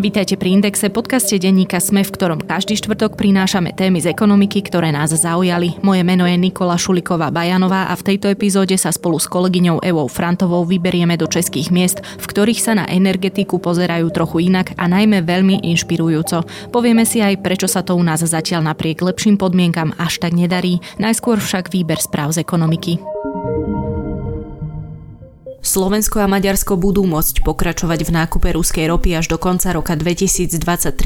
Vítajte pri Indexe, podcaste denníka Sme, v ktorom každý štvrtok prinášame témy z ekonomiky, ktoré nás zaujali. Moje meno je Nikola Šuliková Bajanová a v tejto epizóde sa spolu s kolegyňou Evou Frantovou vyberieme do českých miest, v ktorých sa na energetiku pozerajú trochu inak a najmä veľmi inšpirujúco. Povieme si aj, prečo sa to u nás zatiaľ napriek lepším podmienkam až tak nedarí. Najskôr však výber správ z ekonomiky. Slovensko a Maďarsko budú môcť pokračovať v nákupe ruskej ropy až do konca roka 2023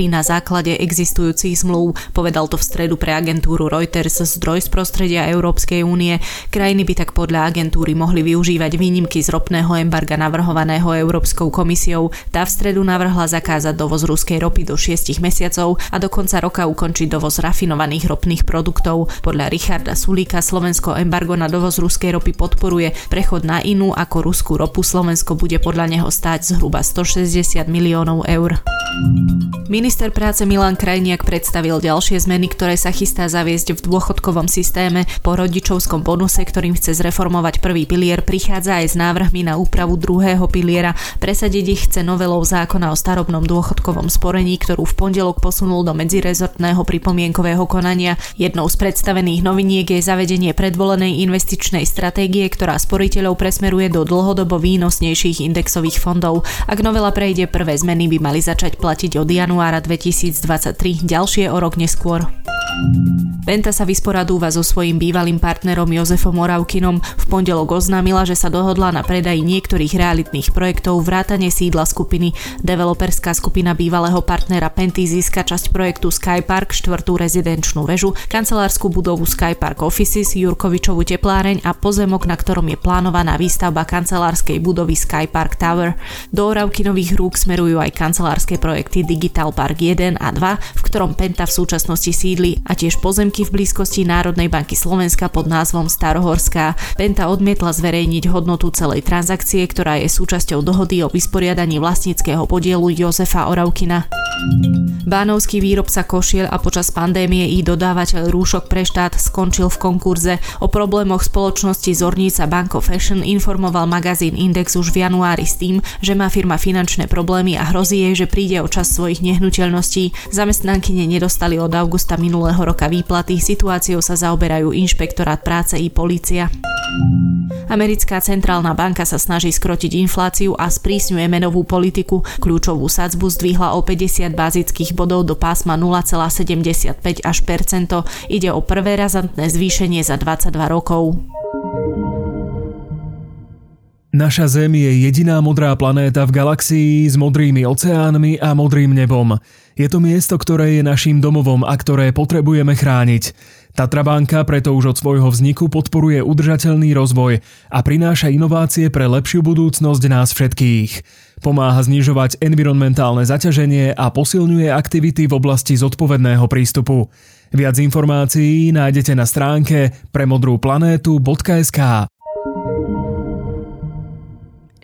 na základe existujúcich zmluv, povedal to v stredu pre agentúru Reuters zdroj z prostredia Európskej únie. Krajiny by tak podľa agentúry mohli využívať výnimky z ropného embarga navrhovaného Európskou komisiou. Tá v stredu navrhla zakázať dovoz ruskej ropy do 6 mesiacov a do konca roka ukončiť dovoz rafinovaných ropných produktov. Podľa Richarda Sulíka Slovensko embargo na dovoz ruskej ropy podporuje prechod na inú ako Rusko ropu Slovensko bude podľa neho stáť zhruba 160 miliónov eur. Minister práce Milan Krajniak predstavil ďalšie zmeny, ktoré sa chystá zaviesť v dôchodkovom systéme. Po rodičovskom bonuse, ktorým chce zreformovať prvý pilier, prichádza aj s návrhmi na úpravu druhého piliera. Presadiť ich chce novelou zákona o starobnom dôchodkovom sporení, ktorú v pondelok posunul do medzirezortného pripomienkového konania. Jednou z predstavených noviniek je zavedenie predvolenej investičnej stratégie, ktorá sporiteľov presmeruje do dlho dlhodobo výnosnejších indexových fondov. Ak novela prejde, prvé zmeny by mali začať platiť od januára 2023, ďalšie o rok neskôr. Penta sa vysporadúva so svojím bývalým partnerom Jozefom Moravkinom. V pondelok oznámila, že sa dohodla na predaji niektorých realitných projektov vrátane sídla skupiny. Developerská skupina bývalého partnera Penty získa časť projektu Skypark, štvrtú rezidenčnú väžu, kancelárskú budovu Skypark Offices, Jurkovičovú tepláreň a pozemok, na ktorom je plánovaná výstavba kancelárskej budovy Skypark Tower. Do Oravkinových rúk smerujú aj kancelárske projekty Digital Park 1 a 2, v ktorom Penta v súčasnosti sídli a tiež pozemky v blízkosti Národnej banky Slovenska pod názvom Starohorská. Penta odmietla zverejniť hodnotu celej transakcie, ktorá je súčasťou dohody o vysporiadaní vlastníckého podielu Jozefa Oravkina. Bánovský výrobca košiel a počas pandémie i dodávateľ rúšok pre štát skončil v konkurze. O problémoch spoločnosti Zornica Banko Fashion informoval magazín Index už v januári s tým, že má firma finančné problémy a hrozí jej, že príde o čas svojich nehnuteľností. Zamestnankyne nedostali od augusta minulého roka výplaty, situáciou sa zaoberajú inšpektorát práce i polícia. Americká centrálna banka sa snaží skrotiť infláciu a sprísňuje menovú politiku. Kľúčovú sadzbu zdvihla o 50 bazických bodov do pásma 0,75 až percento. Ide o prvé razantné zvýšenie za 22 rokov. Naša Zem je jediná modrá planéta v galaxii s modrými oceánmi a modrým nebom. Je to miesto, ktoré je našim domovom a ktoré potrebujeme chrániť. Tatrabanka preto už od svojho vzniku podporuje udržateľný rozvoj a prináša inovácie pre lepšiu budúcnosť nás všetkých. Pomáha znižovať environmentálne zaťaženie a posilňuje aktivity v oblasti zodpovedného prístupu. Viac informácií nájdete na stránke premodrúplanétu.sk.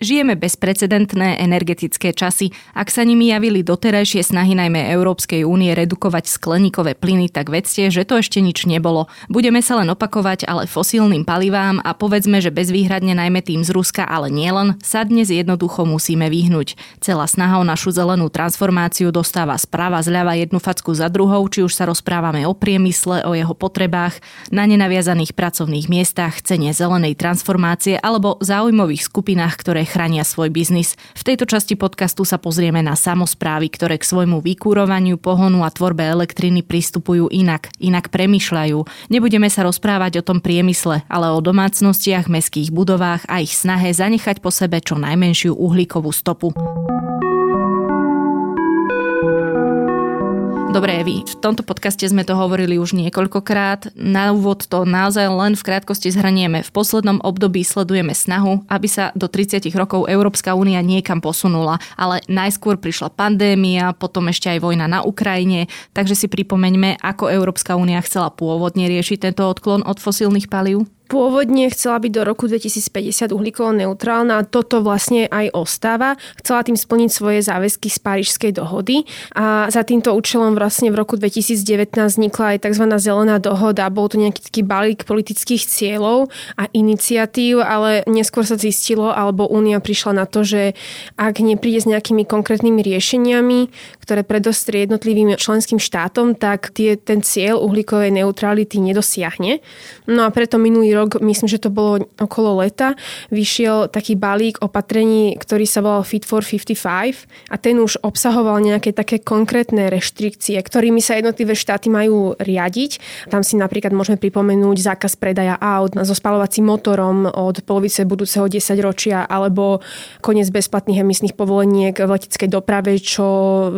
Žijeme bezprecedentné energetické časy. Ak sa nimi javili doterajšie snahy najmä Európskej únie redukovať skleníkové plyny, tak vedzte, že to ešte nič nebolo. Budeme sa len opakovať, ale fosílnym palivám a povedzme, že bezvýhradne najmä tým z Ruska, ale nielen, sa dnes jednoducho musíme vyhnúť. Celá snaha o našu zelenú transformáciu dostáva správa zľava jednu facku za druhou, či už sa rozprávame o priemysle, o jeho potrebách, na nenaviazaných pracovných miestach, cene zelenej transformácie alebo záujmových skupinách, ktoré chránia svoj biznis. V tejto časti podcastu sa pozrieme na samozprávy, ktoré k svojmu vykúrovaniu, pohonu a tvorbe elektriny pristupujú inak, inak premyšľajú. Nebudeme sa rozprávať o tom priemysle, ale o domácnostiach, mestských budovách a ich snahe zanechať po sebe čo najmenšiu uhlíkovú stopu. Dobre, Evi, v tomto podcaste sme to hovorili už niekoľkokrát. Na úvod to naozaj len v krátkosti zhranieme. V poslednom období sledujeme snahu, aby sa do 30 rokov Európska únia niekam posunula, ale najskôr prišla pandémia, potom ešte aj vojna na Ukrajine, takže si pripomeňme, ako Európska únia chcela pôvodne riešiť tento odklon od fosílnych palív. Pôvodne chcela byť do roku 2050 uhlíkovo neutrálna a toto vlastne aj ostáva. Chcela tým splniť svoje záväzky z Parížskej dohody a za týmto účelom vlastne v roku 2019 vznikla aj tzv. zelená dohoda. Bol to nejaký taký balík politických cieľov a iniciatív, ale neskôr sa zistilo, alebo Únia prišla na to, že ak nepríde s nejakými konkrétnymi riešeniami, ktoré predostrie jednotlivým členským štátom, tak tie, ten cieľ uhlíkovej neutrality nedosiahne. No a preto minulý rok rok, myslím, že to bolo okolo leta, vyšiel taký balík opatrení, ktorý sa volal Fit for 55 a ten už obsahoval nejaké také konkrétne reštrikcie, ktorými sa jednotlivé štáty majú riadiť. Tam si napríklad môžeme pripomenúť zákaz predaja aut so spalovacím motorom od polovice budúceho 10 ročia alebo koniec bezplatných emisných povoleniek v leteckej doprave, čo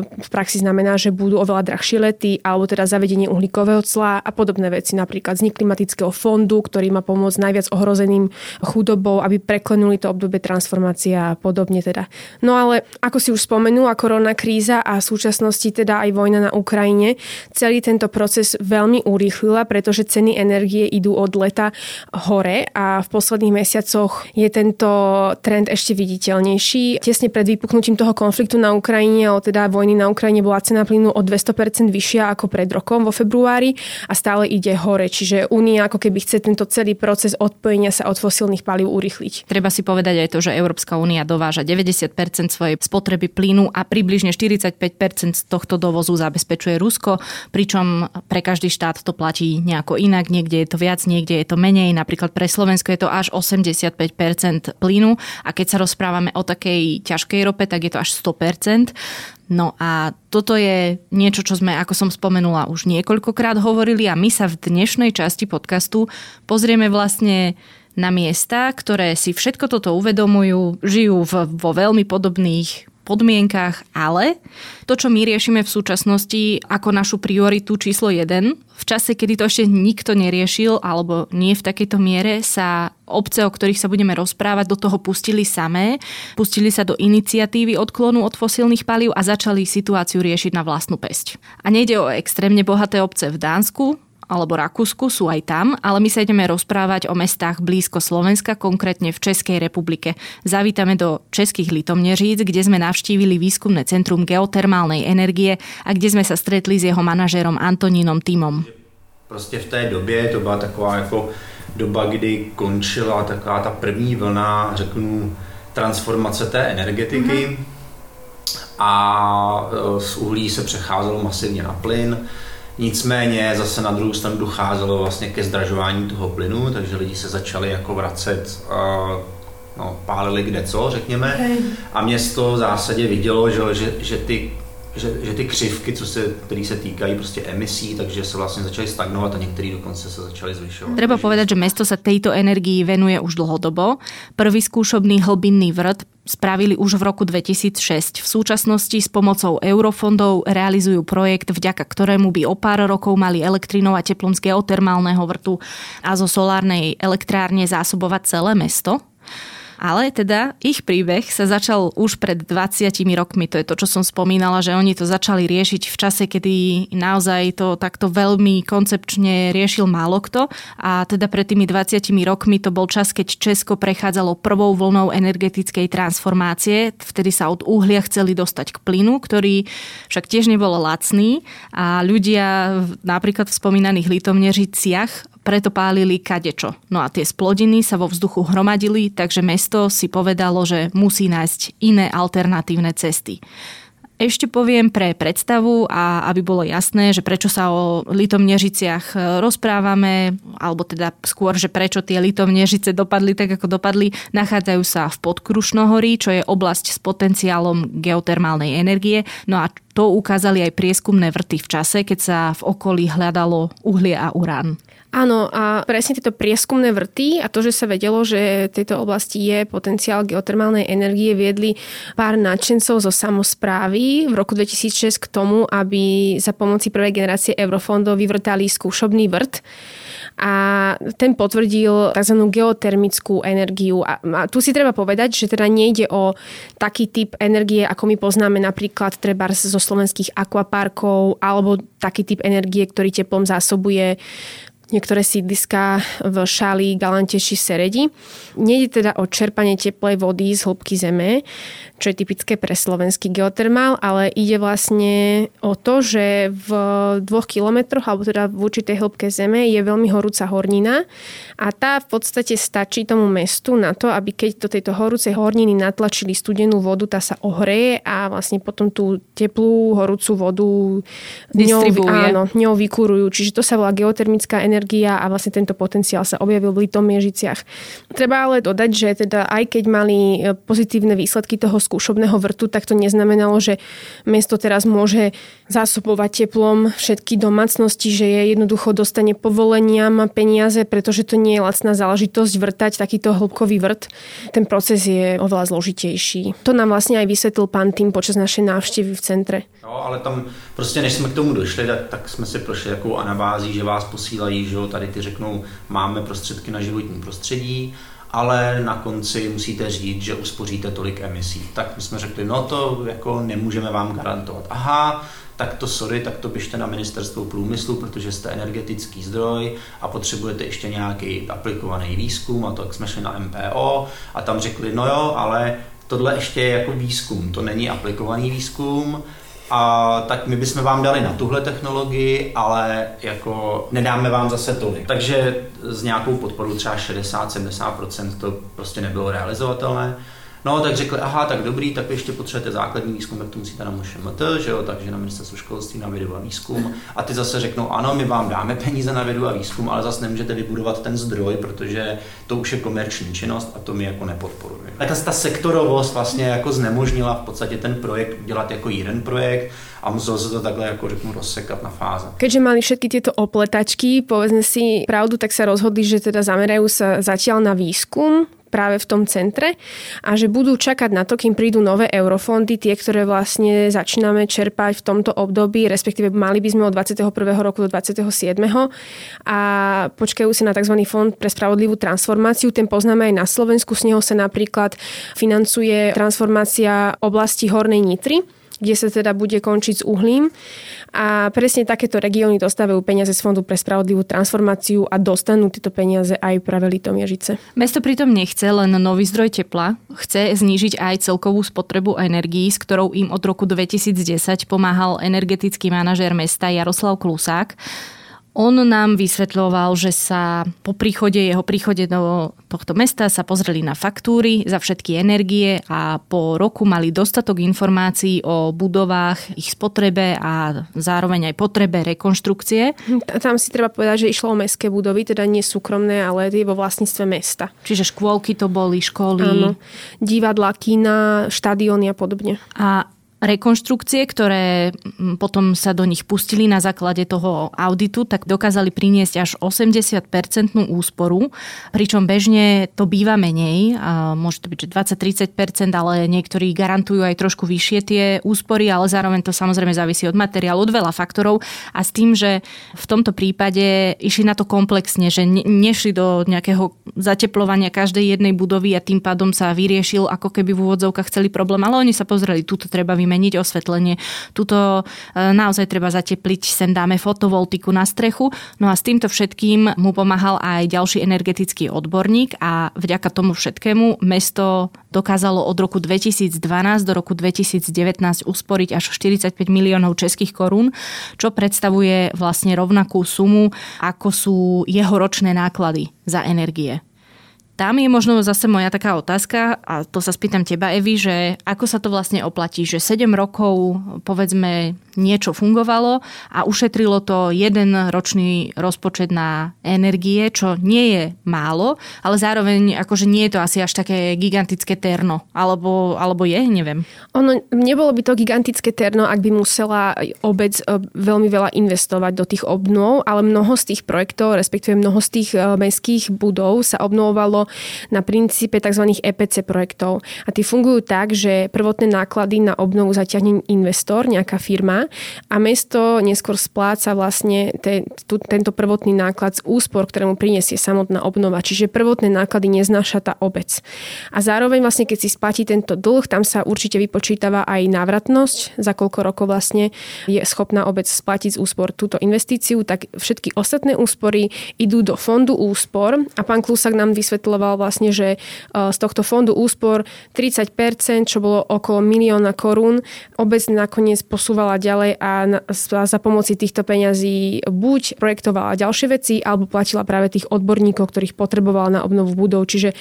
v praxi znamená, že budú oveľa drahšie lety alebo teda zavedenie uhlíkového cla a podobné veci, napríklad vznik klimatického fondu, ktorý má pomôcť najviac ohrozeným chudobou, aby preklenuli to obdobie transformácie a podobne teda. No ale ako si už spomenula, korona kríza a v súčasnosti teda aj vojna na Ukrajine celý tento proces veľmi urýchlila, pretože ceny energie idú od leta hore a v posledných mesiacoch je tento trend ešte viditeľnejší. Tesne pred vypuknutím toho konfliktu na Ukrajine, alebo teda vojny na Ukrajine bola cena plynu o 200% vyššia ako pred rokom vo februári a stále ide hore. Čiže Únia ako keby chce tento celý proces odpojenia sa od fosílnych palív urychliť. Treba si povedať aj to, že Európska únia dováža 90% svojej spotreby plynu a približne 45% z tohto dovozu zabezpečuje Rusko, pričom pre každý štát to platí nejako inak, niekde je to viac, niekde je to menej, napríklad pre Slovensko je to až 85% plynu a keď sa rozprávame o takej ťažkej rope, tak je to až 100%. No a toto je niečo, čo sme, ako som spomenula, už niekoľkokrát hovorili a my sa v dnešnej časti podcastu pozrieme vlastne na miesta, ktoré si všetko toto uvedomujú, žijú v, vo veľmi podobných podmienkach, ale to, čo my riešime v súčasnosti ako našu prioritu číslo 1, v čase, kedy to ešte nikto neriešil, alebo nie v takejto miere, sa obce, o ktorých sa budeme rozprávať, do toho pustili samé, pustili sa do iniciatívy odklonu od fosílnych palív a začali situáciu riešiť na vlastnú pesť. A nejde o extrémne bohaté obce v Dánsku, alebo Rakúsku sú aj tam, ale my sa ideme rozprávať o mestách blízko Slovenska, konkrétne v Českej republike. Zavítame do Českých Litomneříc, kde sme navštívili výskumné centrum geotermálnej energie a kde sme sa stretli s jeho manažérom Antonínom Týmom. Prostě v té době to byla taková jako doba, kdy končila taková ta první vlna, řeknu, transformace té energetiky mm-hmm. a e, z uhlí se přecházelo masivně na plyn Nicméně zase na druhou stranu docházelo vlastně ke zdražování toho plynu, takže lidi se začali jako vracet, no, pálili kde co, řekněme. Okay. A město v zásadě vidělo, že, že, že ty že, že ty křivky, co se, které se týkají prostě emisí, takže se vlastně začaly stagnovat a některé dokonce se začaly zvyšovat. Treba povedať, že mesto sa tejto energii venuje už dlhodobo. Prvý skúšobný hlbinný vrt spravili už v roku 2006. V súčasnosti s pomocou eurofondov realizujú projekt, vďaka ktorému by o pár rokov mali elektrinou a teplom z geotermálneho vrtu a zo solárnej elektrárne zásobovať celé mesto. Ale teda ich príbeh sa začal už pred 20 rokmi. To je to, čo som spomínala, že oni to začali riešiť v čase, kedy naozaj to takto veľmi koncepčne riešil málo kto. A teda pred tými 20 rokmi to bol čas, keď Česko prechádzalo prvou vlnou energetickej transformácie. Vtedy sa od uhlia chceli dostať k plynu, ktorý však tiež nebol lacný a ľudia napríklad v spomínaných litomnežiciach preto pálili kadečo. No a tie splodiny sa vo vzduchu hromadili, takže mesto si povedalo, že musí nájsť iné alternatívne cesty. Ešte poviem pre predstavu a aby bolo jasné, že prečo sa o litomnežiciach rozprávame, alebo teda skôr, že prečo tie litomnežice dopadli tak, ako dopadli, nachádzajú sa v Podkrušnohorí, čo je oblasť s potenciálom geotermálnej energie. No a to ukázali aj prieskumné vrty v čase, keď sa v okolí hľadalo uhlie a urán. Áno, a presne tieto prieskumné vrty a to, že sa vedelo, že v tejto oblasti je potenciál geotermálnej energie, viedli pár nadšencov zo samozprávy v roku 2006 k tomu, aby za pomoci prvej generácie eurofondov vyvrtali skúšobný vrt a ten potvrdil tzv. geotermickú energiu. A, a tu si treba povedať, že teda nejde o taký typ energie, ako my poznáme napríklad treba zo slovenských akvaparkov alebo taký typ energie, ktorý teplom zásobuje niektoré sídliská v Šali, Galante či Seredi. Nejde teda o čerpanie teplej vody z hĺbky zeme, čo je typické pre slovenský geotermál, ale ide vlastne o to, že v dvoch kilometroch, alebo teda v určitej hĺbke zeme je veľmi horúca hornina a tá v podstate stačí tomu mestu na to, aby keď do tejto horúcej horniny natlačili studenú vodu, tá sa ohreje a vlastne potom tú teplú horúcu vodu ňou, áno, ňou vykurujú. Čiže to sa volá geotermická energia a vlastne tento potenciál sa objavil v Litomiežiciach. Treba ale dodať, že teda aj keď mali pozitívne výsledky toho skúšobného vrtu, tak to neznamenalo, že mesto teraz môže zásobovať teplom všetky domácnosti, že je jednoducho dostane povolenia, má peniaze, pretože to nie je lacná záležitosť vrtať takýto hĺbkový vrt. Ten proces je oveľa zložitejší. To nám vlastne aj vysvetlil pán tým počas našej návštevy v centre. No, ale tam prostě než jsme k tomu došli, tak, tak jsme si prošli takovou anabází, že vás posílají, že jo, tady ty řeknou, máme prostředky na životní prostředí, ale na konci musíte říct, že uspoříte tolik emisí. Tak my jsme řekli, no to jako nemůžeme vám garantovat. Aha, tak to sorry, tak to běžte na ministerstvo průmyslu, protože jste energetický zdroj a potřebujete ještě nějaký aplikovaný výzkum a to tak jsme šli na MPO a tam řekli, no jo, ale tohle ještě je jako výzkum, to není aplikovaný výzkum, a tak my bychom vám dali na tuhle technologii, ale jako nedáme vám zase tolik. Takže s nějakou podporou třeba 60-70% to prostě nebylo realizovatelné. No, tak řekli, aha, tak dobrý, tak ještě potřebujete základní výzkum, tak to musíte na MŠMT, že jo, takže na ministerstvu školství, na vědu a výzkum. A ty zase řeknou, ano, my vám dáme peníze na vědu a výzkum, ale zase nemůžete vybudovat ten zdroj, protože to už je komerční činnost a to my jako nepodporujeme. Tak ta sektorovost vlastně jako znemožnila v podstatě ten projekt dělat jako jeden projekt a muselo sa to takhle ako řeknu rozsekať na fáze. Keďže mali všetky tieto opletačky, povedzme si pravdu, tak sa rozhodli, že teda zamerajú sa zatiaľ na výskum, práve v tom centre a že budú čakať na to, kým prídu nové eurofondy, tie, ktoré vlastne začíname čerpať v tomto období, respektíve mali by sme od 21. roku do 27. a počkajú sa na tzv. fond pre spravodlivú transformáciu. Ten poznáme aj na Slovensku, z neho sa napríklad financuje transformácia oblasti Hornej Nitry kde sa teda bude končiť s uhlím. A presne takéto regióny dostávajú peniaze z Fondu pre spravodlivú transformáciu a dostanú tieto peniaze aj práve Litomiežice. Mesto pritom nechce len nový zdroj tepla, chce znížiť aj celkovú spotrebu energií, s ktorou im od roku 2010 pomáhal energetický manažér mesta Jaroslav Klusák. On nám vysvetľoval, že sa po príchode, jeho príchode do tohto mesta sa pozreli na faktúry za všetky energie a po roku mali dostatok informácií o budovách, ich spotrebe a zároveň aj potrebe rekonštrukcie. Tam si treba povedať, že išlo o mestské budovy, teda nie súkromné, ale je vo vlastníctve mesta. Čiže škôlky to boli, školy. Áno. Divadla, kina, štadióny a podobne. A rekonštrukcie, ktoré mm, potom sa do nich pustili na základe toho auditu, tak dokázali priniesť až 80-percentnú úsporu, pričom bežne to býva menej, a môže to byť, že 20-30%, ale niektorí garantujú aj trošku vyššie tie úspory, ale zároveň to samozrejme závisí od materiálu, od veľa faktorov. A s tým, že v tomto prípade išli na to komplexne, že nešli do nejakého zateplovania každej jednej budovy a tým pádom sa vyriešil ako keby v úvodzovkách celý problém, ale oni sa pozreli, túto treba vymeniť vymeniť osvetlenie. Tuto e, naozaj treba zatepliť, sem dáme fotovoltiku na strechu. No a s týmto všetkým mu pomáhal aj ďalší energetický odborník a vďaka tomu všetkému mesto dokázalo od roku 2012 do roku 2019 usporiť až 45 miliónov českých korún, čo predstavuje vlastne rovnakú sumu, ako sú jeho ročné náklady za energie. Tam je možno zase moja taká otázka, a to sa spýtam teba, Evi, že ako sa to vlastne oplatí, že 7 rokov, povedzme, niečo fungovalo a ušetrilo to jeden ročný rozpočet na energie, čo nie je málo, ale zároveň akože nie je to asi až také gigantické terno, alebo, alebo je, neviem. Ono, nebolo by to gigantické terno, ak by musela obec e, veľmi veľa investovať do tých obnov, ale mnoho z tých projektov, respektíve mnoho z tých e, mestských budov sa obnovovalo na princípe tzv. EPC projektov. A tie fungujú tak, že prvotné náklady na obnovu zaťahne investor, nejaká firma a mesto neskôr spláca vlastne te, tu, tento prvotný náklad z úspor, ktorému prinesie samotná obnova. Čiže prvotné náklady neznáša tá obec. A zároveň vlastne, keď si splatí tento dlh, tam sa určite vypočítava aj návratnosť, za koľko rokov vlastne je schopná obec splatiť z úspor túto investíciu, tak všetky ostatné úspory idú do fondu úspor a pán Klusak nám vysvetľoval vlastne, že e, z tohto fondu úspor 30%, čo bolo okolo milióna korún, obec nakoniec posúvala ďalej a za pomoci týchto peňazí buď projektovala ďalšie veci, alebo platila práve tých odborníkov, ktorých potrebovala na obnovu budov. Čiže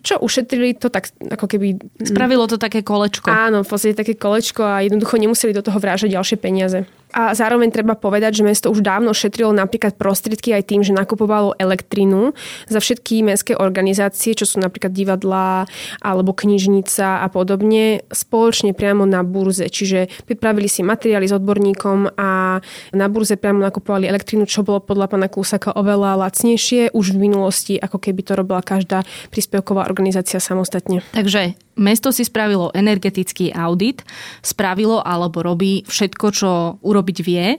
čo ušetrili, to tak ako keby... Spravilo to také kolečko. Áno, v podstate také kolečko a jednoducho nemuseli do toho vrážať ďalšie peniaze. A zároveň treba povedať, že mesto už dávno šetrilo napríklad prostriedky aj tým, že nakupovalo elektrinu za všetky mestské organizácie, čo sú napríklad divadlá alebo knižnica a podobne, spoločne priamo na burze. Čiže pripravili si materiály s odborníkom a na burze priamo nakupovali elektrinu, čo bolo podľa pána Kúsaka oveľa lacnejšie už v minulosti, ako keby to robila každá príspevková organizácia samostatne. Takže mesto si spravilo energetický audit, spravilo alebo robí všetko, čo urobiť vie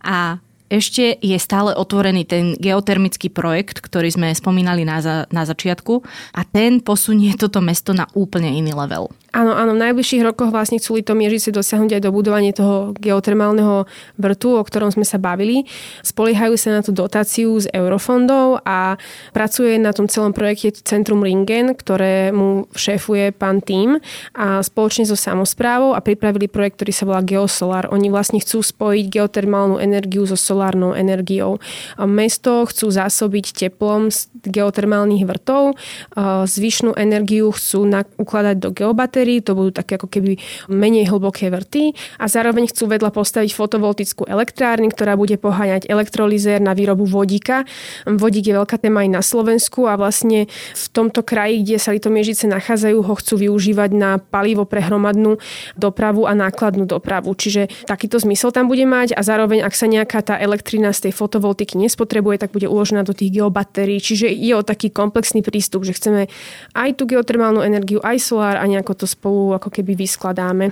a ešte je stále otvorený ten geotermický projekt, ktorý sme spomínali na, za, na začiatku a ten posunie toto mesto na úplne iný level. Áno, áno, v najbližších rokoch vlastne chcú Litomiežice dosiahnuť aj do budovania toho geotermálneho vrtu, o ktorom sme sa bavili. Spoliehajú sa na tú dotáciu z eurofondov a pracuje na tom celom projekte Centrum Ringen, ktoré mu šéfuje pán Tým a spoločne so samozprávou a pripravili projekt, ktorý sa volá Geosolar. Oni vlastne chcú spojiť geotermálnu energiu so solárnou energiou. Mesto chcú zásobiť teplom z geotermálnych vrtov, zvyšnú energiu chcú ukladať do geobaterí batérií, to budú také ako keby menej hlboké vrty a zároveň chcú vedľa postaviť fotovoltickú elektrárny, ktorá bude poháňať elektrolizér na výrobu vodíka. Vodík je veľká téma aj na Slovensku a vlastne v tomto kraji, kde sa litomiežice nachádzajú, ho chcú využívať na palivo pre hromadnú dopravu a nákladnú dopravu. Čiže takýto zmysel tam bude mať a zároveň, ak sa nejaká tá elektrina z tej fotovoltiky nespotrebuje, tak bude uložená do tých geobatérií. Čiže je o taký komplexný prístup, že chceme aj tú geotermálnu energiu, aj solár a nejako to spolu ako keby vyskladáme.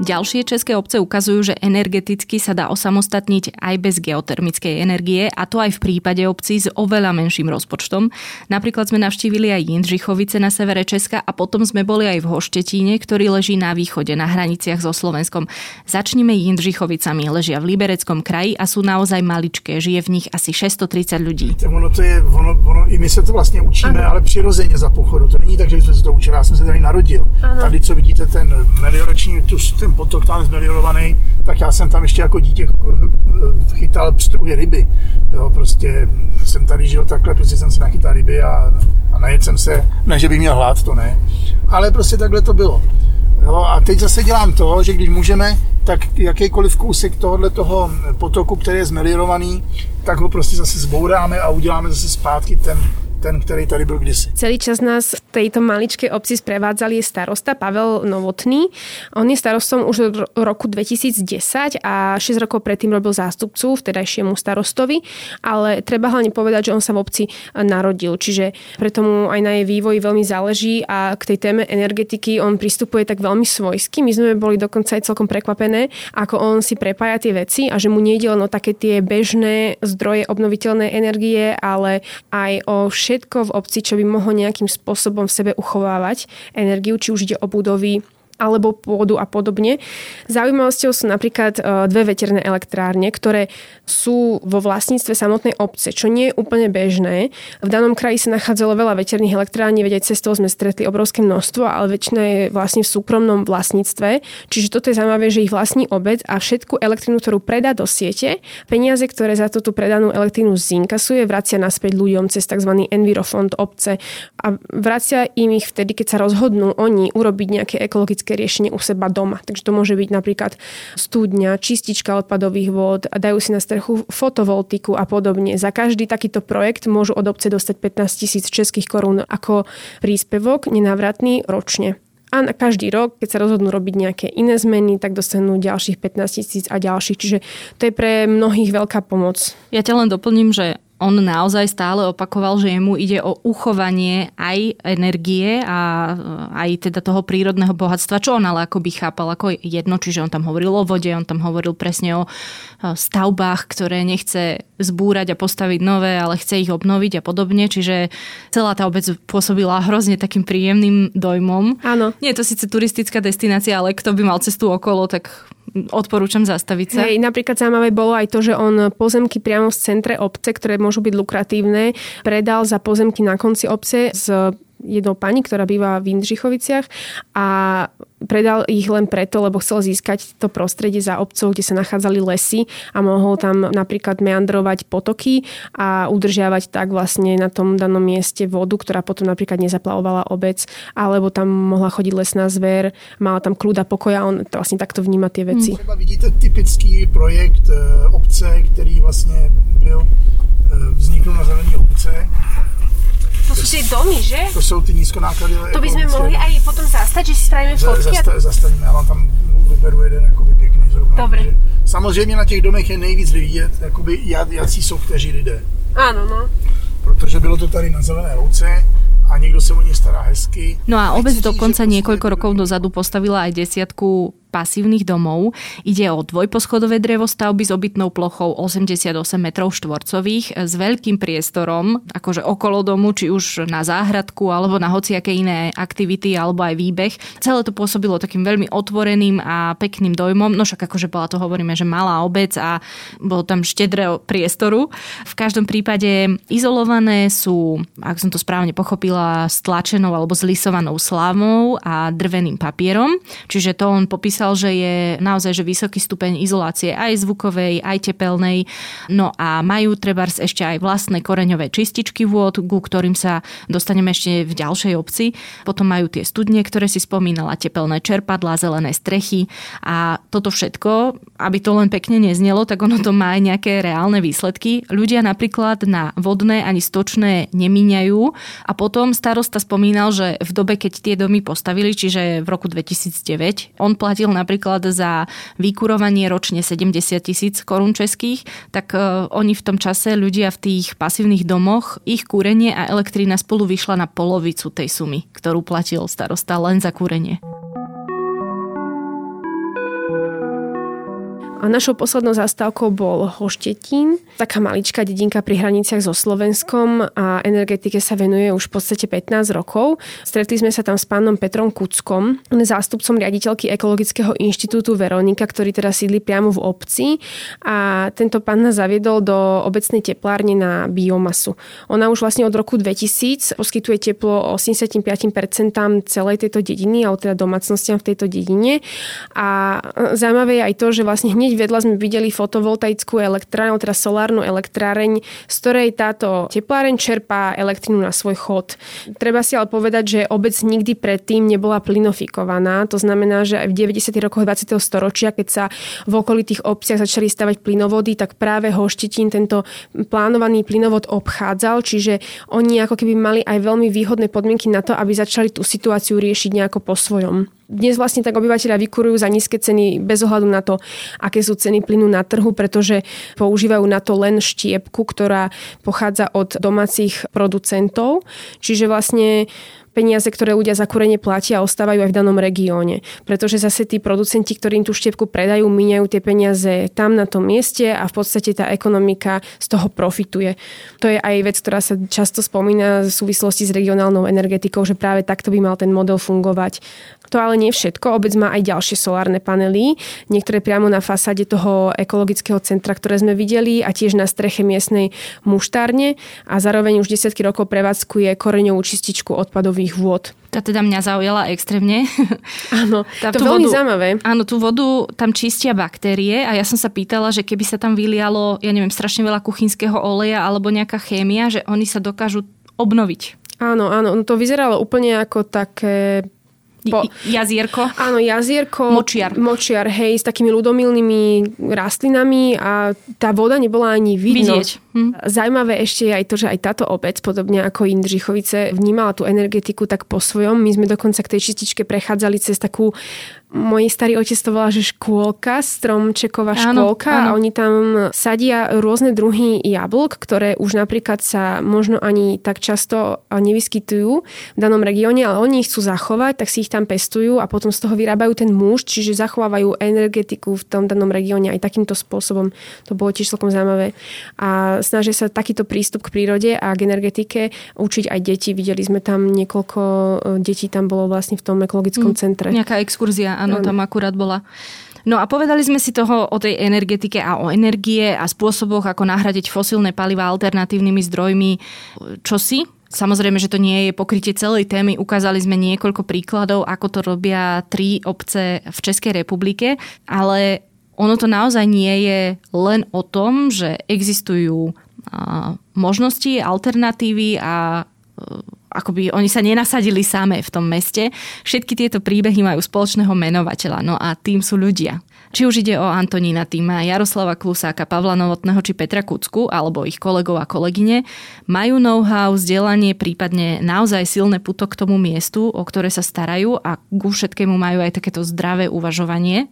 Ďalšie české obce ukazujú, že energeticky sa dá osamostatniť aj bez geotermickej energie a to aj v prípade obcí s oveľa menším rozpočtom. Napríklad sme navštívili aj Jindřichovice na severe Česka a potom sme boli aj v Hoštetíne, ktorý leží na východe, na hraniciach so Slovenskom. Začnime Jindřichovicami, ležia v Libereckom kraji a sú naozaj maličké, žije v nich asi 630 ľudí. Ono to je, ono, ono, i my se to vlastně učíme, ano. ale přirozeně za pochodu. To není tak, že jsme se to učili, já jsem se tady narodil. Ano. Tady, co vidíte, ten meliorační, tu, ten ten potok tam zmilionovaný, tak já jsem tam ještě jako dítě chytal pstruhy ryby. Jo, prostě jsem tady žil takhle, prostě jsem se nachytal ryby a, a najet jsem se, ne, že bych měl hlad, to ne, ale prostě takhle to bylo. Jo, a teď zase dělám to, že když můžeme, tak jakýkoliv kousek tohohle toho potoku, který je zmelirovaný, tak ho prostě zase zbouráme a uděláme zase zpátky ten, ten, ktorý tady byl kdysi. Celý čas nás v tejto maličkej obci sprevádzali starosta Pavel Novotný. On je starostom už od roku 2010 a 6 rokov predtým robil zástupcu vtedajšiemu starostovi, ale treba hlavne povedať, že on sa v obci narodil, čiže preto mu aj na jej vývoji veľmi záleží a k tej téme energetiky on pristupuje tak veľmi svojsky. My sme boli dokonca aj celkom prekvapené, ako on si prepája tie veci a že mu nejde len o také tie bežné zdroje obnoviteľnej energie, ale aj o všetko v obci, čo by mohlo nejakým spôsobom v sebe uchovávať energiu, či už ide o budovy, alebo pôdu a podobne. Zaujímavosťou sú napríklad e, dve veterné elektrárne, ktoré sú vo vlastníctve samotnej obce, čo nie je úplne bežné. V danom kraji sa nachádzalo veľa veterných elektrární, veď aj cestou sme stretli obrovské množstvo, ale väčšina je vlastne v súkromnom vlastníctve. Čiže toto je zaujímavé, že ich vlastní obec a všetku elektrinu, ktorú predá do siete, peniaze, ktoré za tú predanú elektrínu zinkasuje, vracia naspäť ľuďom cez tzv. envirofond obce a vracia im ich vtedy, keď sa rozhodnú oni urobiť nejaké ekologické ekologické riešenie u seba doma. Takže to môže byť napríklad studňa, čistička odpadových vod a dajú si na strechu fotovoltiku a podobne. Za každý takýto projekt môžu od obce dostať 15 tisíc českých korún ako príspevok nenávratný ročne. A na každý rok, keď sa rozhodnú robiť nejaké iné zmeny, tak dostanú ďalších 15 tisíc a ďalších. Čiže to je pre mnohých veľká pomoc. Ja ťa len doplním, že on naozaj stále opakoval, že jemu ide o uchovanie aj energie a aj teda toho prírodného bohatstva, čo on ale akoby chápal ako jedno, čiže on tam hovoril o vode, on tam hovoril presne o stavbách, ktoré nechce zbúrať a postaviť nové, ale chce ich obnoviť a podobne, čiže celá tá obec pôsobila hrozne takým príjemným dojmom. Áno. Nie je to síce turistická destinácia, ale kto by mal cestu okolo, tak odporúčam zastaviť sa. Hej, napríklad zaujímavé bolo aj to, že on pozemky priamo v centre obce, ktoré môžu byť lukratívne, predal za pozemky na konci obce s jednou pani, ktorá býva v Indřichoviciach a predal ich len preto, lebo chcel získať to prostredie za obcov, kde sa nachádzali lesy a mohol tam napríklad meandrovať potoky a udržiavať tak vlastne na tom danom mieste vodu, ktorá potom napríklad nezaplavovala obec, alebo tam mohla chodiť lesná zver, mala tam kľúda pokoja, on to vlastne takto vníma tie veci. Třeba vidíte typický projekt e, obce, který vlastně byl, e, vzniknul na zelený obce, to sú tie domy, že? To sú tí nízkonákladové. To by sme mohli aj potom zastať, že si spravíme fotky. Zasta, zastavíme, já vám tam vyberu jeden jakoby pěkný zrovna. Dobre. Že samozřejmě na těch domech je nejvíc vidět, jakoby, jací jsou kteří lidé. Áno, no. Protože bylo to tady na zelené louce, a niekto sa o ne stará hezky. No a obec dokonca niekoľko rokov dozadu postavila aj desiatku pasívnych domov. Ide o dvojposchodové drevostavby s obytnou plochou 88 metrov štvorcových s veľkým priestorom, akože okolo domu, či už na záhradku alebo na hociaké iné aktivity alebo aj výbeh. Celé to pôsobilo takým veľmi otvoreným a pekným dojmom. No však akože bola to hovoríme, že malá obec a bolo tam štedré priestoru. V každom prípade izolované sú, ak som to správne pochopila, stlačenou alebo zlisovanou slávou a drveným papierom. Čiže to on popísal písal, že je naozaj že vysoký stupeň izolácie aj zvukovej, aj tepelnej. No a majú trebárs ešte aj vlastné koreňové čističky vôd, ku ktorým sa dostaneme ešte v ďalšej obci. Potom majú tie studne, ktoré si spomínala, tepelné čerpadlá, zelené strechy a toto všetko, aby to len pekne neznelo, tak ono to má aj nejaké reálne výsledky. Ľudia napríklad na vodné ani stočné nemíňajú a potom starosta spomínal, že v dobe, keď tie domy postavili, čiže v roku 2009, on platil napríklad za vykurovanie ročne 70 tisíc korún českých, tak e, oni v tom čase ľudia v tých pasívnych domoch, ich kúrenie a elektrina spolu vyšla na polovicu tej sumy, ktorú platil starosta len za kúrenie. A našou poslednou zastávkou bol Hoštetín, taká maličká dedinka pri hraniciach so Slovenskom a energetike sa venuje už v podstate 15 rokov. Stretli sme sa tam s pánom Petrom Kuckom, zástupcom riaditeľky Ekologického inštitútu Veronika, ktorý teda sídli priamo v obci a tento pán nás zaviedol do obecnej teplárne na biomasu. Ona už vlastne od roku 2000 poskytuje teplo 85% celej tejto dediny, alebo teda domácnostiam v tejto dedine. A zaujímavé je aj to, že vlastne hneď hneď vedľa sme videli fotovoltaickú elektrárnu, teda solárnu elektráreň, z ktorej táto tepláreň čerpá elektrinu na svoj chod. Treba si ale povedať, že obec nikdy predtým nebola plinofikovaná. To znamená, že aj v 90. rokoch 20. storočia, keď sa v okolitých obciach začali stavať plynovody, tak práve Hoštetín tento plánovaný plynovod obchádzal, čiže oni ako keby mali aj veľmi výhodné podmienky na to, aby začali tú situáciu riešiť nejako po svojom dnes vlastne tak obyvateľia vykurujú za nízke ceny bez ohľadu na to, aké sú ceny plynu na trhu, pretože používajú na to len štiepku, ktorá pochádza od domácich producentov. Čiže vlastne peniaze, ktoré ľudia za kúrenie platia, ostávajú aj v danom regióne. Pretože zase tí producenti, ktorí im tú štiepku predajú, míňajú tie peniaze tam na tom mieste a v podstate tá ekonomika z toho profituje. To je aj vec, ktorá sa často spomína v súvislosti s regionálnou energetikou, že práve takto by mal ten model fungovať. To ale nie všetko. Obec má aj ďalšie solárne panely, niektoré priamo na fasáde toho ekologického centra, ktoré sme videli a tiež na streche miestnej muštárne a zároveň už desiatky rokov prevádzkuje koreňovú čističku odpadových vôd. Tá teda mňa zaujala extrémne. Áno, tá, to veľmi vodu, zaujímavé. Áno, tú vodu tam čistia baktérie a ja som sa pýtala, že keby sa tam vylialo, ja neviem, strašne veľa kuchynského oleja alebo nejaká chémia, že oni sa dokážu obnoviť. Áno, áno, to vyzeralo úplne ako také Po, jazierko? Áno, jazierko. Močiar. Močiar, hej, s takými ľudomilnými rastlinami a tá voda nebola ani vidno. Vidieť. Hm. Zajímavé ešte je aj to, že aj táto obec, podobne ako Indřichovice, vnímala tú energetiku tak po svojom. My sme dokonca k tej čističke prechádzali cez takú môj starý otec to volá, že škôlka, stromčeková škôlka áno, áno. a oni tam sadia rôzne druhy jablk, ktoré už napríklad sa možno ani tak často nevyskytujú v danom regióne, ale oni ich chcú zachovať, tak si ich tam pestujú a potom z toho vyrábajú ten muž, čiže zachovávajú energetiku v tom danom regióne aj takýmto spôsobom. To bolo tiež celkom zaujímavé. A snažia sa takýto prístup k prírode a k energetike učiť aj deti. Videli sme tam niekoľko detí, tam bolo vlastne v tom ekologickom mm, centre. Nejaká exkurzia áno, tam akurát bola. No a povedali sme si toho o tej energetike a o energie a spôsoboch, ako nahradiť fosílne paliva alternatívnymi zdrojmi. Čo si? Samozrejme, že to nie je pokrytie celej témy. Ukázali sme niekoľko príkladov, ako to robia tri obce v Českej republike, ale ono to naozaj nie je len o tom, že existujú možnosti, alternatívy a akoby oni sa nenasadili samé v tom meste. Všetky tieto príbehy majú spoločného menovateľa, no a tým sú ľudia. Či už ide o Antonína Týma, Jaroslava Klusáka, Pavla Novotného či Petra Kucku alebo ich kolegov a kolegyne, majú know-how, vzdelanie, prípadne naozaj silné puto k tomu miestu, o ktoré sa starajú a ku všetkému majú aj takéto zdravé uvažovanie.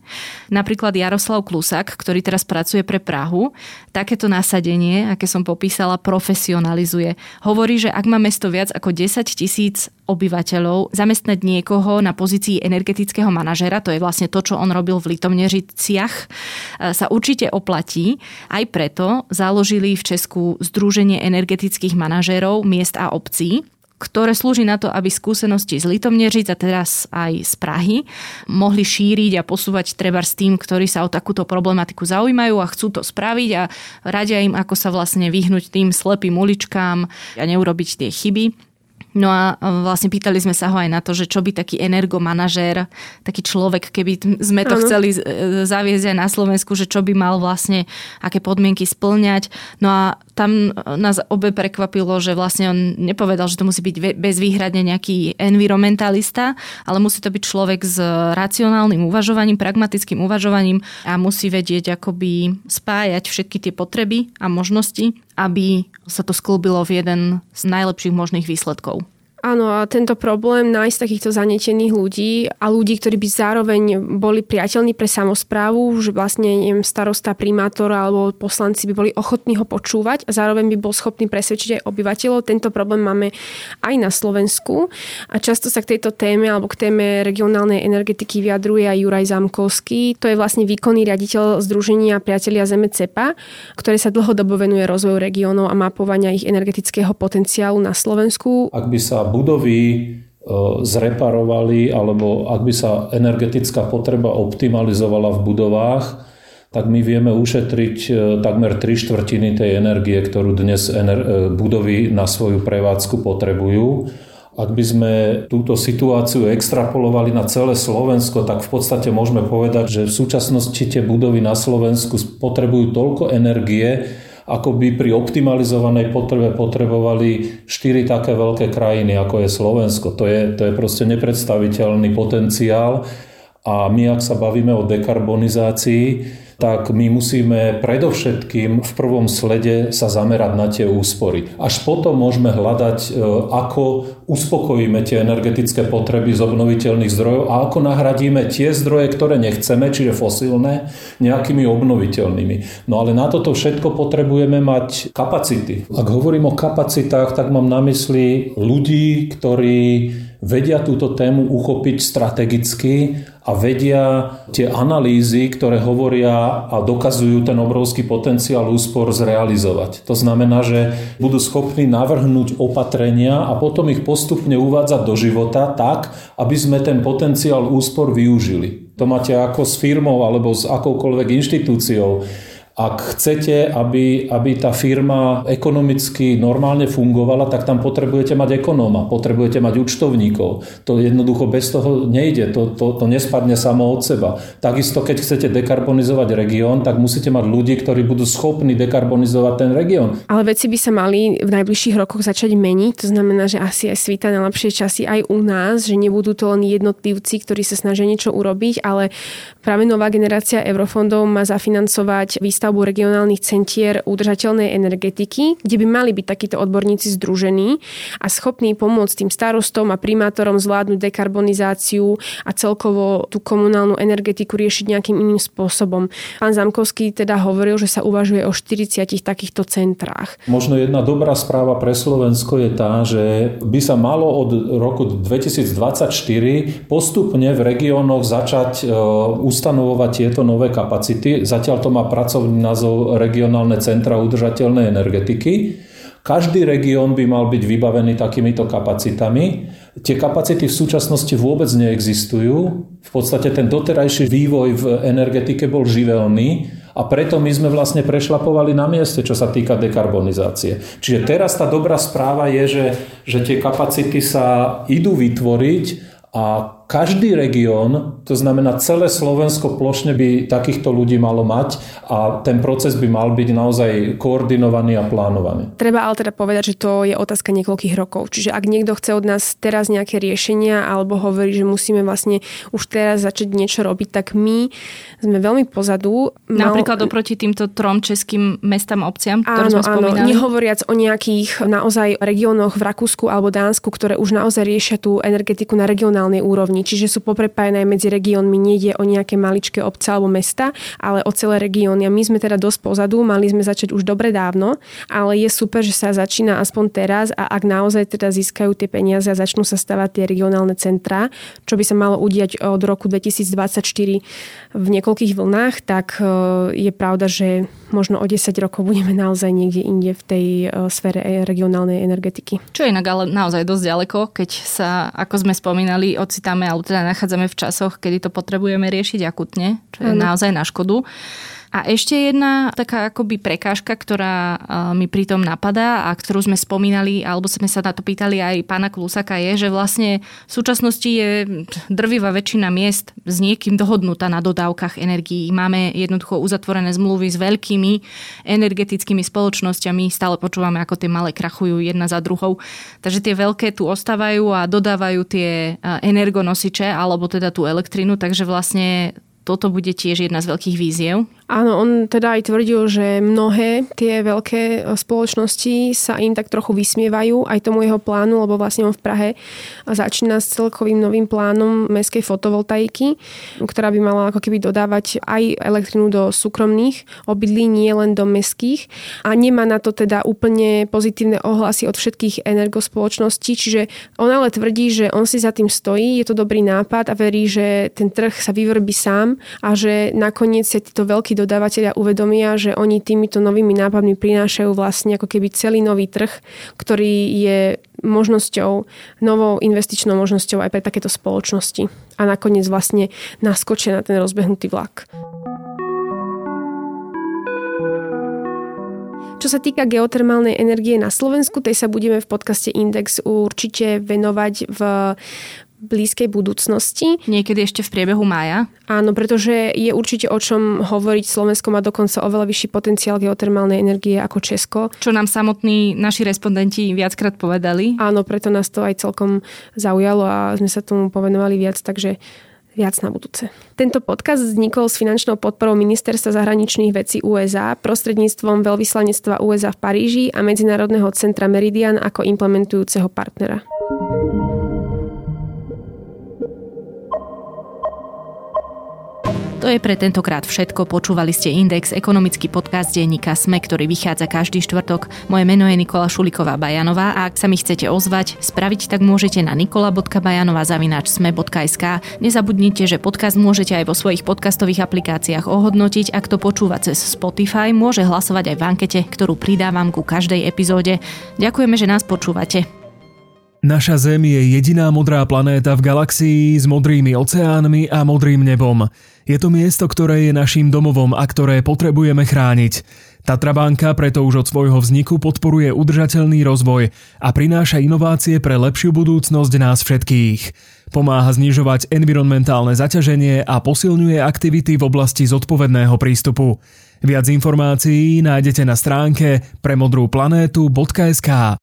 Napríklad Jaroslav Klusák, ktorý teraz pracuje pre Prahu, takéto nasadenie, aké som popísala, profesionalizuje. Hovorí, že ak má mesto viac ako 10 tisíc obyvateľov, zamestnať niekoho na pozícii energetického manažera, to je vlastne to, čo on robil v Litomnežiciach, e, sa určite oplatí. Aj preto založili v Česku Združenie energetických manažérov miest a obcí, ktoré slúži na to, aby skúsenosti z Litomnežic a teraz aj z Prahy mohli šíriť a posúvať treba s tým, ktorí sa o takúto problematiku zaujímajú a chcú to spraviť a radia im, ako sa vlastne vyhnúť tým slepým uličkám a neurobiť tie chyby. No a vlastne pýtali sme sa ho aj na to, že čo by taký energomanažér, taký človek, keby sme to ano. chceli zaviesť aj na Slovensku, že čo by mal vlastne, aké podmienky splňať. No a tam nás obe prekvapilo, že vlastne on nepovedal, že to musí byť bezvýhradne nejaký environmentalista, ale musí to byť človek s racionálnym uvažovaním, pragmatickým uvažovaním a musí vedieť akoby spájať všetky tie potreby a možnosti aby sa to sklubilo v jeden z najlepších možných výsledkov. Áno, a tento problém nájsť takýchto zanetených ľudí a ľudí, ktorí by zároveň boli priateľní pre samozprávu, že vlastne neviem, starosta, primátor alebo poslanci by boli ochotní ho počúvať a zároveň by bol schopný presvedčiť aj obyvateľov. Tento problém máme aj na Slovensku a často sa k tejto téme alebo k téme regionálnej energetiky vyjadruje aj Juraj Zamkovský. To je vlastne výkonný riaditeľ Združenia Priatelia Zeme CEPA, ktoré sa dlhodobo venuje rozvoju regiónov a mapovania ich energetického potenciálu na Slovensku. Ak by sa budovy e, zreparovali alebo ak by sa energetická potreba optimalizovala v budovách, tak my vieme ušetriť e, takmer 3 štvrtiny tej energie, ktorú dnes e, budovy na svoju prevádzku potrebujú. Ak by sme túto situáciu extrapolovali na celé Slovensko, tak v podstate môžeme povedať, že v súčasnosti tie budovy na Slovensku potrebujú toľko energie, ako by pri optimalizovanej potrebe potrebovali štyri také veľké krajiny, ako je Slovensko. To je, to je proste nepredstaviteľný potenciál. A my, ak sa bavíme o dekarbonizácii, tak my musíme predovšetkým v prvom slede sa zamerať na tie úspory. Až potom môžeme hľadať, e, ako uspokojíme tie energetické potreby z obnoviteľných zdrojov a ako nahradíme tie zdroje, ktoré nechceme, čiže fosílne, nejakými obnoviteľnými. No ale na toto všetko potrebujeme mať kapacity. Ak hovorím o kapacitách, tak mám na mysli ľudí, ktorí vedia túto tému uchopiť strategicky a vedia tie analýzy, ktoré hovoria a dokazujú ten obrovský potenciál úspor zrealizovať. To znamená, že budú schopní navrhnúť opatrenia a potom ich postupne uvádzať do života tak, aby sme ten potenciál úspor využili. To máte ako s firmou alebo s akoukoľvek inštitúciou Ak chcete, aby, aby tá firma ekonomicky normálne fungovala, tak tam potrebujete mať ekonóma, potrebujete mať účtovníkov. To jednoducho bez toho nejde, to, to, to nespadne samo od seba. Takisto, keď chcete dekarbonizovať región, tak musíte mať ľudí, ktorí budú schopní dekarbonizovať ten región. Ale veci by sa mali v najbližších rokoch začať meniť, to znamená, že asi aj svíta na lepšie časy aj u nás, že nebudú to len jednotlivci, ktorí sa snažia niečo urobiť, ale práve nová generácia eurofondov má zafinancovať výstavbu regionálnych centier udržateľnej energetiky, kde by mali byť takíto odborníci združení a schopní pomôcť tým starostom a primátorom zvládnuť dekarbonizáciu a celkovo tú komunálnu energetiku riešiť nejakým iným spôsobom. Pán Zamkovský teda hovoril, že sa uvažuje o 40 takýchto centrách. Možno jedna dobrá správa pre Slovensko je tá, že by sa malo od roku 2024 postupne v regiónoch začať e, ustanovovať tieto nové kapacity. Zatiaľ to má pracovný názov regionálne centra udržateľnej energetiky. Každý región by mal byť vybavený takýmito kapacitami. Tie kapacity v súčasnosti vôbec neexistujú. V podstate ten doterajší vývoj v energetike bol živelný a preto my sme vlastne prešlapovali na mieste, čo sa týka dekarbonizácie. Čiže teraz tá dobrá správa je, že, že tie kapacity sa idú vytvoriť a každý región, to znamená celé Slovensko plošne by takýchto ľudí malo mať a ten proces by mal byť naozaj koordinovaný a plánovaný. Treba ale teda povedať, že to je otázka niekoľkých rokov. Čiže ak niekto chce od nás teraz nejaké riešenia alebo hovorí, že musíme vlastne už teraz začať niečo robiť, tak my sme veľmi pozadu. Mal... Napríklad oproti týmto trom českým mestám, obciam, ktoré áno, sme spomínali. Áno, nehovoriac o nejakých naozaj regiónoch v Rakúsku alebo Dánsku, ktoré už naozaj riešia tú energetiku na regionálnej úrovni regióny, čiže sú poprepájené medzi regiónmi. Nejde o nejaké maličké obce alebo mesta, ale o celé regióny. A my sme teda dosť pozadu, mali sme začať už dobre dávno, ale je super, že sa začína aspoň teraz a ak naozaj teda získajú tie peniaze a začnú sa stavať tie regionálne centrá, čo by sa malo udiať od roku 2024 v niekoľkých vlnách, tak e, je pravda, že možno o 10 rokov budeme naozaj niekde inde v tej e, sfére e, regionálnej energetiky. Čo je inak ale naozaj dosť ďaleko, keď sa, ako sme spomínali, ocitáme alebo teda nachádzame v časoch, kedy to potrebujeme riešiť akutne, čo je ano. naozaj na škodu. A ešte jedna taká akoby prekážka, ktorá mi pri tom napadá a ktorú sme spomínali, alebo sme sa na to pýtali aj pána Klusaka, je, že vlastne v súčasnosti je drvivá väčšina miest s niekým dohodnutá na dodávkach energií. Máme jednoducho uzatvorené zmluvy s veľkými energetickými spoločnosťami, stále počúvame, ako tie malé krachujú jedna za druhou. Takže tie veľké tu ostávajú a dodávajú tie energonosiče, alebo teda tú elektrinu, takže vlastne toto bude tiež jedna z veľkých víziev. Áno, on teda aj tvrdil, že mnohé tie veľké e, spoločnosti sa im tak trochu vysmievajú aj tomu jeho plánu, lebo vlastne on v Prahe začína s celkovým novým plánom mestskej fotovoltaiky, ktorá by mala ako keby dodávať aj elektrinu do súkromných obydlí, nie len do mestských. A nemá na to teda úplne pozitívne ohlasy od všetkých energospoločností, čiže on ale tvrdí, že on si za tým stojí, je to dobrý nápad a verí, že ten trh sa vyvrbí sám a že nakoniec sa títo veľkí dodávateľia uvedomia, že oni týmito novými nápadmi prinášajú vlastne ako keby celý nový trh, ktorý je možnosťou, novou investičnou možnosťou aj pre takéto spoločnosti. A nakoniec vlastne naskočia na ten rozbehnutý vlak. Čo sa týka geotermálnej energie na Slovensku, tej sa budeme v podcaste Index určite venovať v blízkej budúcnosti. Niekedy ešte v priebehu mája. Áno, pretože je určite o čom hovoriť. Slovensko má dokonca oveľa vyšší potenciál geotermálnej energie ako Česko. Čo nám samotní naši respondenti viackrát povedali. Áno, preto nás to aj celkom zaujalo a sme sa tomu povenovali viac, takže viac na budúce. Tento podcast vznikol s finančnou podporou Ministerstva zahraničných vecí USA prostredníctvom veľvyslanectva USA v Paríži a Medzinárodného centra Meridian ako implementujúceho partnera. To je pre tentokrát všetko. Počúvali ste Index, ekonomický podcast denníka SME, ktorý vychádza každý štvrtok. Moje meno je Nikola Šuliková Bajanová a ak sa mi chcete ozvať, spraviť tak môžete na nikola.bajanová.sme.sk. Nezabudnite, že podcast môžete aj vo svojich podcastových aplikáciách ohodnotiť. Ak to počúva cez Spotify, môže hlasovať aj v ankete, ktorú pridávam ku každej epizóde. Ďakujeme, že nás počúvate. Naša Zem je jediná modrá planéta v galaxii s modrými oceánmi a modrým nebom. Je to miesto, ktoré je našim domovom a ktoré potrebujeme chrániť. Tatrabanka preto už od svojho vzniku podporuje udržateľný rozvoj a prináša inovácie pre lepšiu budúcnosť nás všetkých. Pomáha znižovať environmentálne zaťaženie a posilňuje aktivity v oblasti zodpovedného prístupu. Viac informácií nájdete na stránke premodrúplanétu.sk.